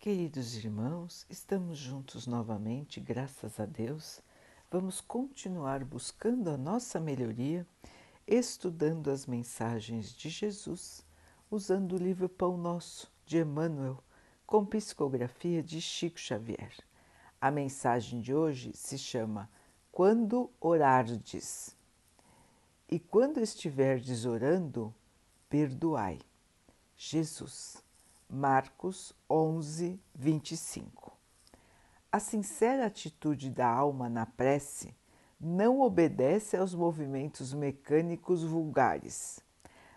Queridos irmãos, estamos juntos novamente, graças a Deus. Vamos continuar buscando a nossa melhoria, estudando as mensagens de Jesus, usando o livro Pão Nosso de Emmanuel, com psicografia de Chico Xavier. A mensagem de hoje se chama Quando orardes. E quando estiverdes orando, perdoai. Jesus. Marcos 11, 25. A sincera atitude da alma na prece não obedece aos movimentos mecânicos vulgares.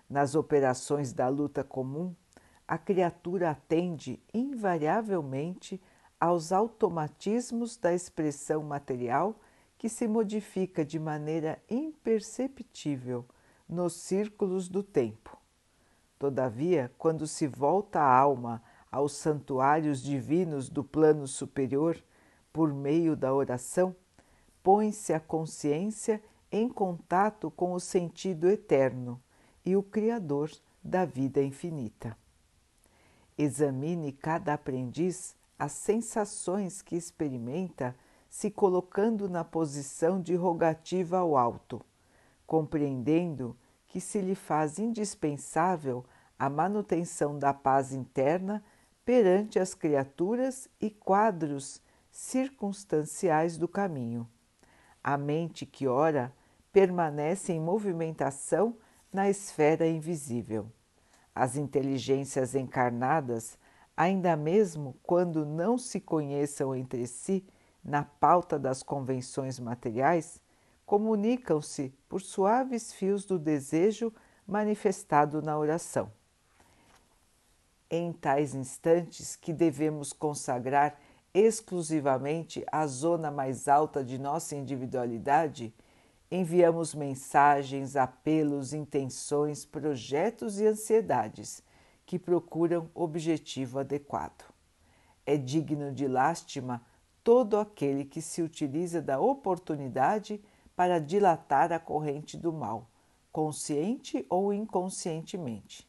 Nas operações da luta comum, a criatura atende invariavelmente aos automatismos da expressão material que se modifica de maneira imperceptível nos círculos do tempo Todavia, quando se volta a alma aos santuários divinos do plano superior por meio da oração, põe-se a consciência em contato com o sentido eterno e o Criador da vida infinita. Examine cada aprendiz as sensações que experimenta se colocando na posição de rogativa ao alto, compreendendo que se lhe faz indispensável a manutenção da paz interna perante as criaturas e quadros circunstanciais do caminho. A mente que ora permanece em movimentação na esfera invisível. As inteligências encarnadas, ainda mesmo quando não se conheçam entre si na pauta das convenções materiais, comunicam-se por suaves fios do desejo manifestado na oração. Em tais instantes que devemos consagrar exclusivamente a zona mais alta de nossa individualidade, enviamos mensagens, apelos, intenções, projetos e ansiedades que procuram objetivo adequado. É digno de lástima todo aquele que se utiliza da oportunidade para dilatar a corrente do mal, consciente ou inconscientemente.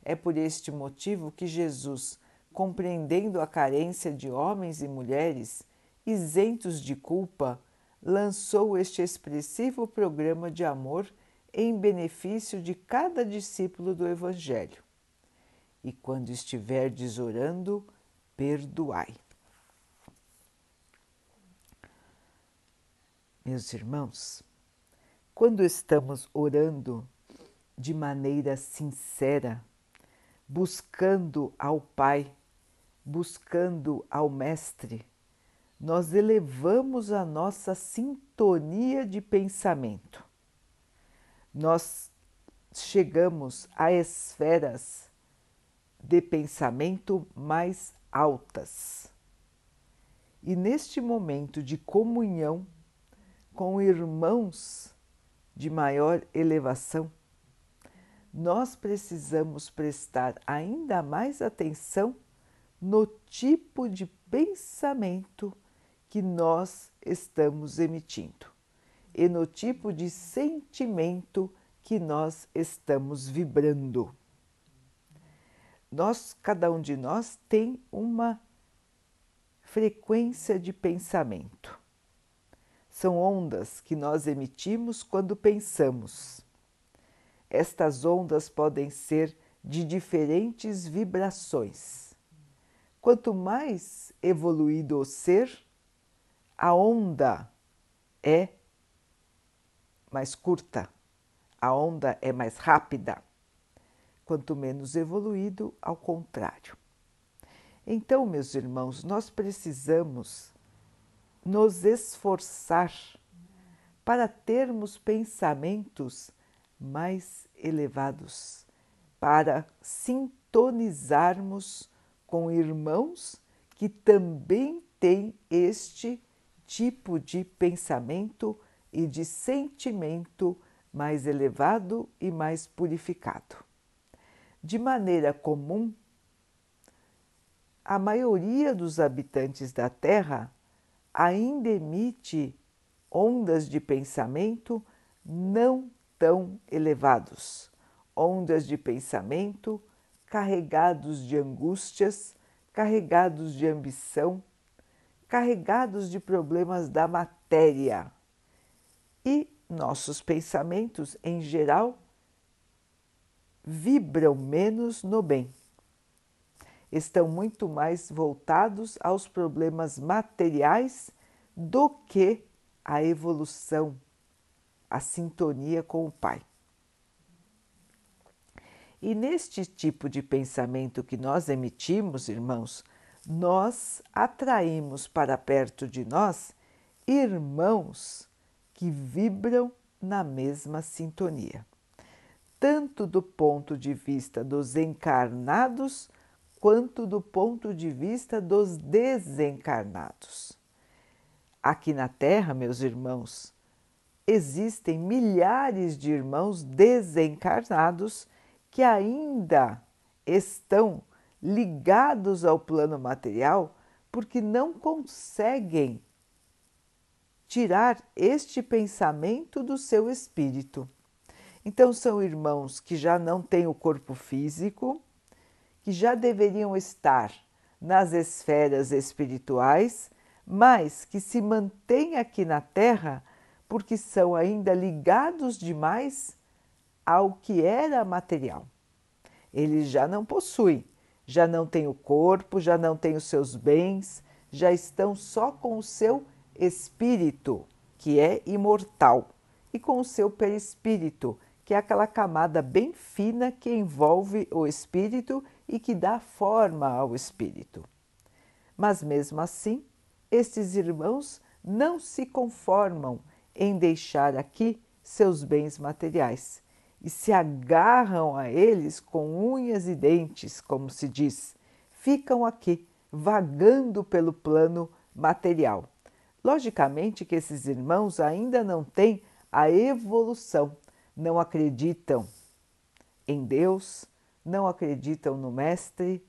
É por este motivo que Jesus, compreendendo a carência de homens e mulheres isentos de culpa, lançou este expressivo programa de amor em benefício de cada discípulo do Evangelho. E quando estiverdes orando, perdoai. Meus irmãos, quando estamos orando de maneira sincera, buscando ao Pai, buscando ao Mestre, nós elevamos a nossa sintonia de pensamento. Nós chegamos a esferas de pensamento mais altas. E neste momento de comunhão com irmãos de maior elevação, nós precisamos prestar ainda mais atenção no tipo de pensamento que nós estamos emitindo e no tipo de sentimento que nós estamos vibrando. Nós, cada um de nós tem uma frequência de pensamento são ondas que nós emitimos quando pensamos. Estas ondas podem ser de diferentes vibrações. Quanto mais evoluído o ser, a onda é mais curta, a onda é mais rápida. Quanto menos evoluído, ao contrário. Então, meus irmãos, nós precisamos nos esforçar para termos pensamentos mais elevados, para sintonizarmos com irmãos que também têm este tipo de pensamento e de sentimento mais elevado e mais purificado. De maneira comum, a maioria dos habitantes da Terra ainda emite ondas de pensamento não tão elevados, ondas de pensamento carregados de angústias, carregados de ambição, carregados de problemas da matéria. E nossos pensamentos, em geral, vibram menos no bem. Estão muito mais voltados aos problemas materiais do que a evolução, a sintonia com o Pai. E neste tipo de pensamento que nós emitimos, irmãos, nós atraímos para perto de nós irmãos que vibram na mesma sintonia, tanto do ponto de vista dos encarnados quanto do ponto de vista dos desencarnados. Aqui na Terra, meus irmãos, existem milhares de irmãos desencarnados que ainda estão ligados ao plano material porque não conseguem tirar este pensamento do seu espírito. Então, são irmãos que já não têm o corpo físico, que já deveriam estar nas esferas espirituais, mas que se mantêm aqui na Terra porque são ainda ligados demais ao que era material. Eles já não possuem já não têm o corpo, já não têm os seus bens, já estão só com o seu espírito, que é imortal, e com o seu perispírito, que é aquela camada bem fina que envolve o espírito e que dá forma ao espírito. Mas mesmo assim, estes irmãos não se conformam em deixar aqui seus bens materiais e se agarram a eles com unhas e dentes, como se diz, ficam aqui, vagando pelo plano material. Logicamente que esses irmãos ainda não têm a evolução, não acreditam em Deus, não acreditam no Mestre,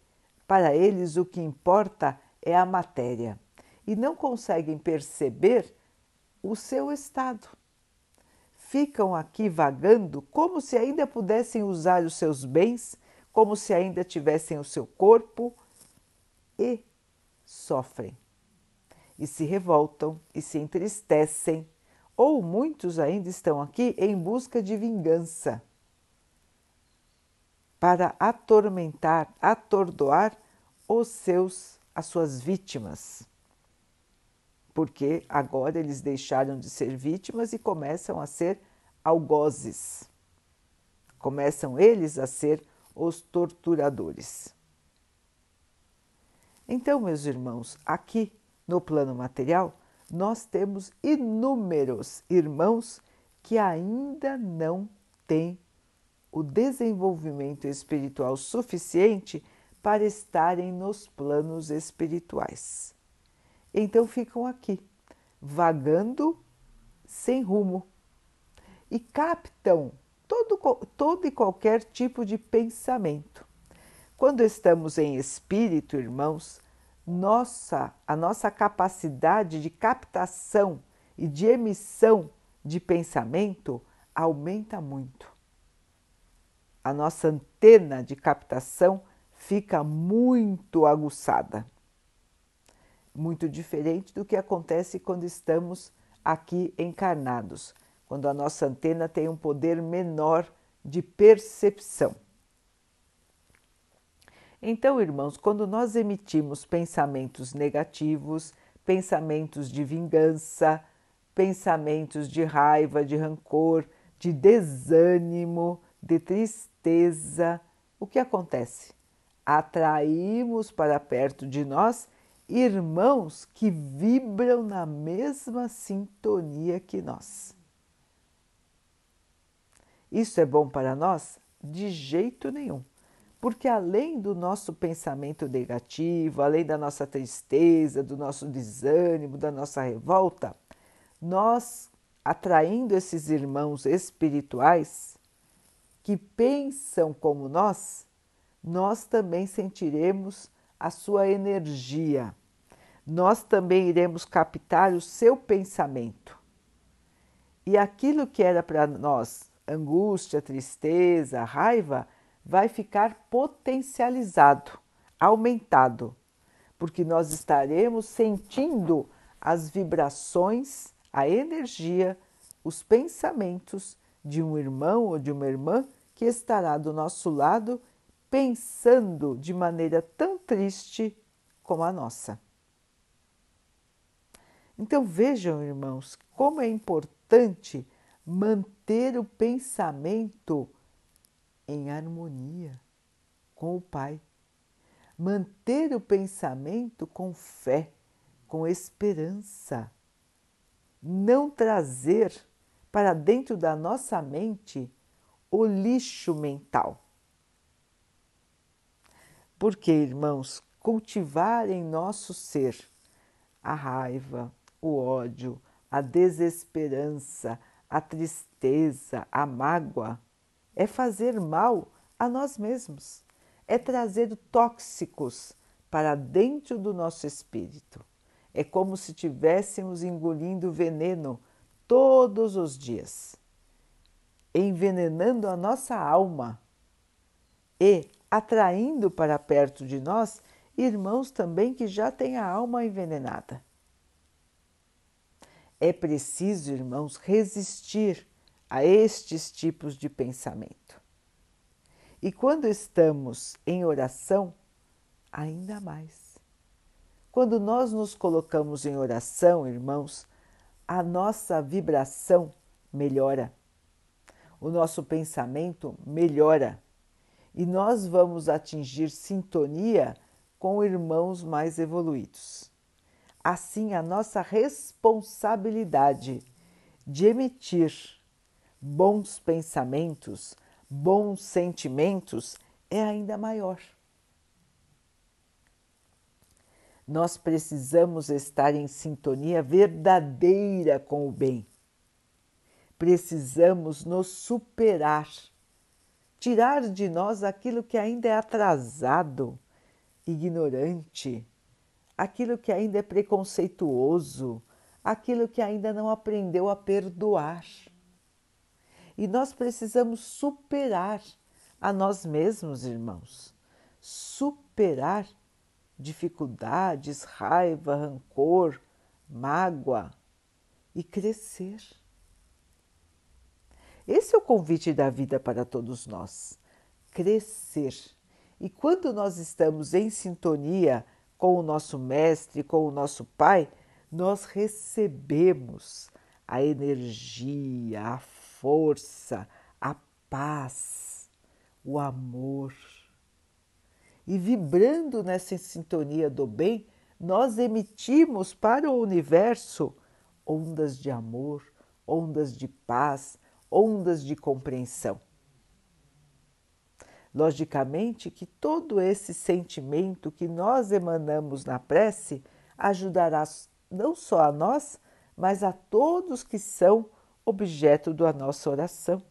para eles o que importa é a matéria e não conseguem perceber o seu estado ficam aqui vagando como se ainda pudessem usar os seus bens, como se ainda tivessem o seu corpo e sofrem. E se revoltam e se entristecem, ou muitos ainda estão aqui em busca de vingança para atormentar, atordoar os seus as suas vítimas porque agora eles deixaram de ser vítimas e começam a ser algozes. Começam eles a ser os torturadores. Então, meus irmãos, aqui no plano material, nós temos inúmeros irmãos que ainda não têm o desenvolvimento espiritual suficiente para estarem nos planos espirituais então ficam aqui, vagando sem rumo e captam todo, todo e qualquer tipo de pensamento. Quando estamos em espírito, irmãos, nossa, a nossa capacidade de captação e de emissão de pensamento aumenta muito. A nossa antena de captação fica muito aguçada muito diferente do que acontece quando estamos aqui encarnados, quando a nossa antena tem um poder menor de percepção. Então, irmãos, quando nós emitimos pensamentos negativos, pensamentos de vingança, pensamentos de raiva, de rancor, de desânimo, de tristeza, o que acontece? Atraímos para perto de nós irmãos que vibram na mesma sintonia que nós. Isso é bom para nós? De jeito nenhum. Porque além do nosso pensamento negativo, além da nossa tristeza, do nosso desânimo, da nossa revolta, nós atraindo esses irmãos espirituais que pensam como nós, nós também sentiremos a sua energia nós também iremos captar o seu pensamento. E aquilo que era para nós angústia, tristeza, raiva, vai ficar potencializado, aumentado, porque nós estaremos sentindo as vibrações, a energia, os pensamentos de um irmão ou de uma irmã que estará do nosso lado pensando de maneira tão triste como a nossa. Então vejam, irmãos, como é importante manter o pensamento em harmonia com o Pai. Manter o pensamento com fé, com esperança. Não trazer para dentro da nossa mente o lixo mental. Porque, irmãos, cultivar em nosso ser a raiva, o ódio, a desesperança, a tristeza, a mágoa, é fazer mal a nós mesmos, é trazer tóxicos para dentro do nosso espírito. É como se estivéssemos engolindo veneno todos os dias, envenenando a nossa alma e atraindo para perto de nós irmãos também que já têm a alma envenenada. É preciso, irmãos, resistir a estes tipos de pensamento. E quando estamos em oração, ainda mais. Quando nós nos colocamos em oração, irmãos, a nossa vibração melhora, o nosso pensamento melhora e nós vamos atingir sintonia com irmãos mais evoluídos assim a nossa responsabilidade de emitir bons pensamentos, bons sentimentos é ainda maior. Nós precisamos estar em sintonia verdadeira com o bem. Precisamos nos superar, tirar de nós aquilo que ainda é atrasado, ignorante, aquilo que ainda é preconceituoso, aquilo que ainda não aprendeu a perdoar. E nós precisamos superar a nós mesmos, irmãos. Superar dificuldades, raiva, rancor, mágoa e crescer. Esse é o convite da vida para todos nós: crescer. E quando nós estamos em sintonia com o nosso Mestre, com o nosso Pai, nós recebemos a energia, a força, a paz, o amor. E vibrando nessa sintonia do bem, nós emitimos para o universo ondas de amor, ondas de paz, ondas de compreensão. Logicamente que todo esse sentimento que nós emanamos na prece ajudará não só a nós, mas a todos que são objeto da nossa oração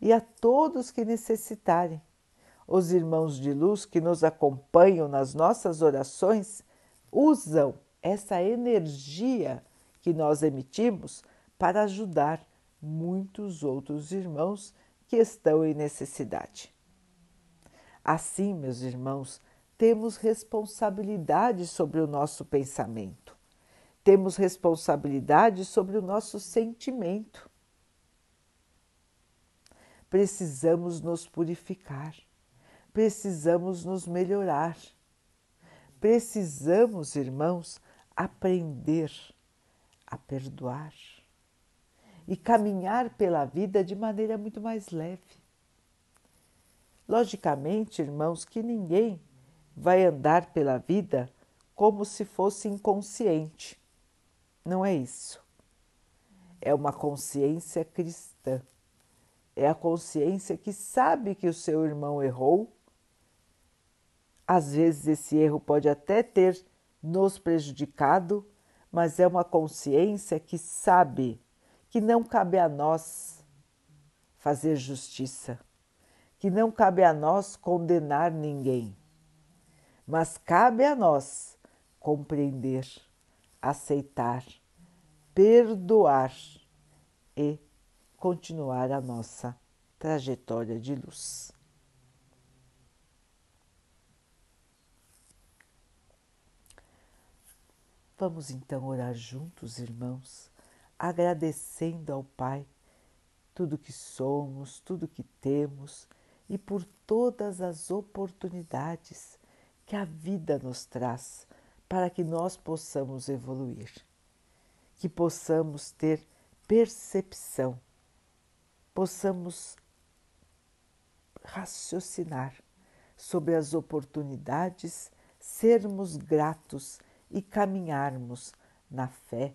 e a todos que necessitarem. Os irmãos de luz que nos acompanham nas nossas orações usam essa energia que nós emitimos para ajudar muitos outros irmãos que estão em necessidade. Assim, meus irmãos, temos responsabilidade sobre o nosso pensamento, temos responsabilidade sobre o nosso sentimento. Precisamos nos purificar, precisamos nos melhorar, precisamos, irmãos, aprender a perdoar e caminhar pela vida de maneira muito mais leve. Logicamente, irmãos, que ninguém vai andar pela vida como se fosse inconsciente. Não é isso. É uma consciência cristã. É a consciência que sabe que o seu irmão errou. Às vezes esse erro pode até ter nos prejudicado, mas é uma consciência que sabe que não cabe a nós fazer justiça que não cabe a nós condenar ninguém, mas cabe a nós compreender, aceitar, perdoar e continuar a nossa trajetória de luz. Vamos então orar juntos, irmãos, agradecendo ao Pai tudo que somos, tudo que temos e por todas as oportunidades que a vida nos traz para que nós possamos evoluir, que possamos ter percepção, possamos raciocinar sobre as oportunidades, sermos gratos e caminharmos na fé,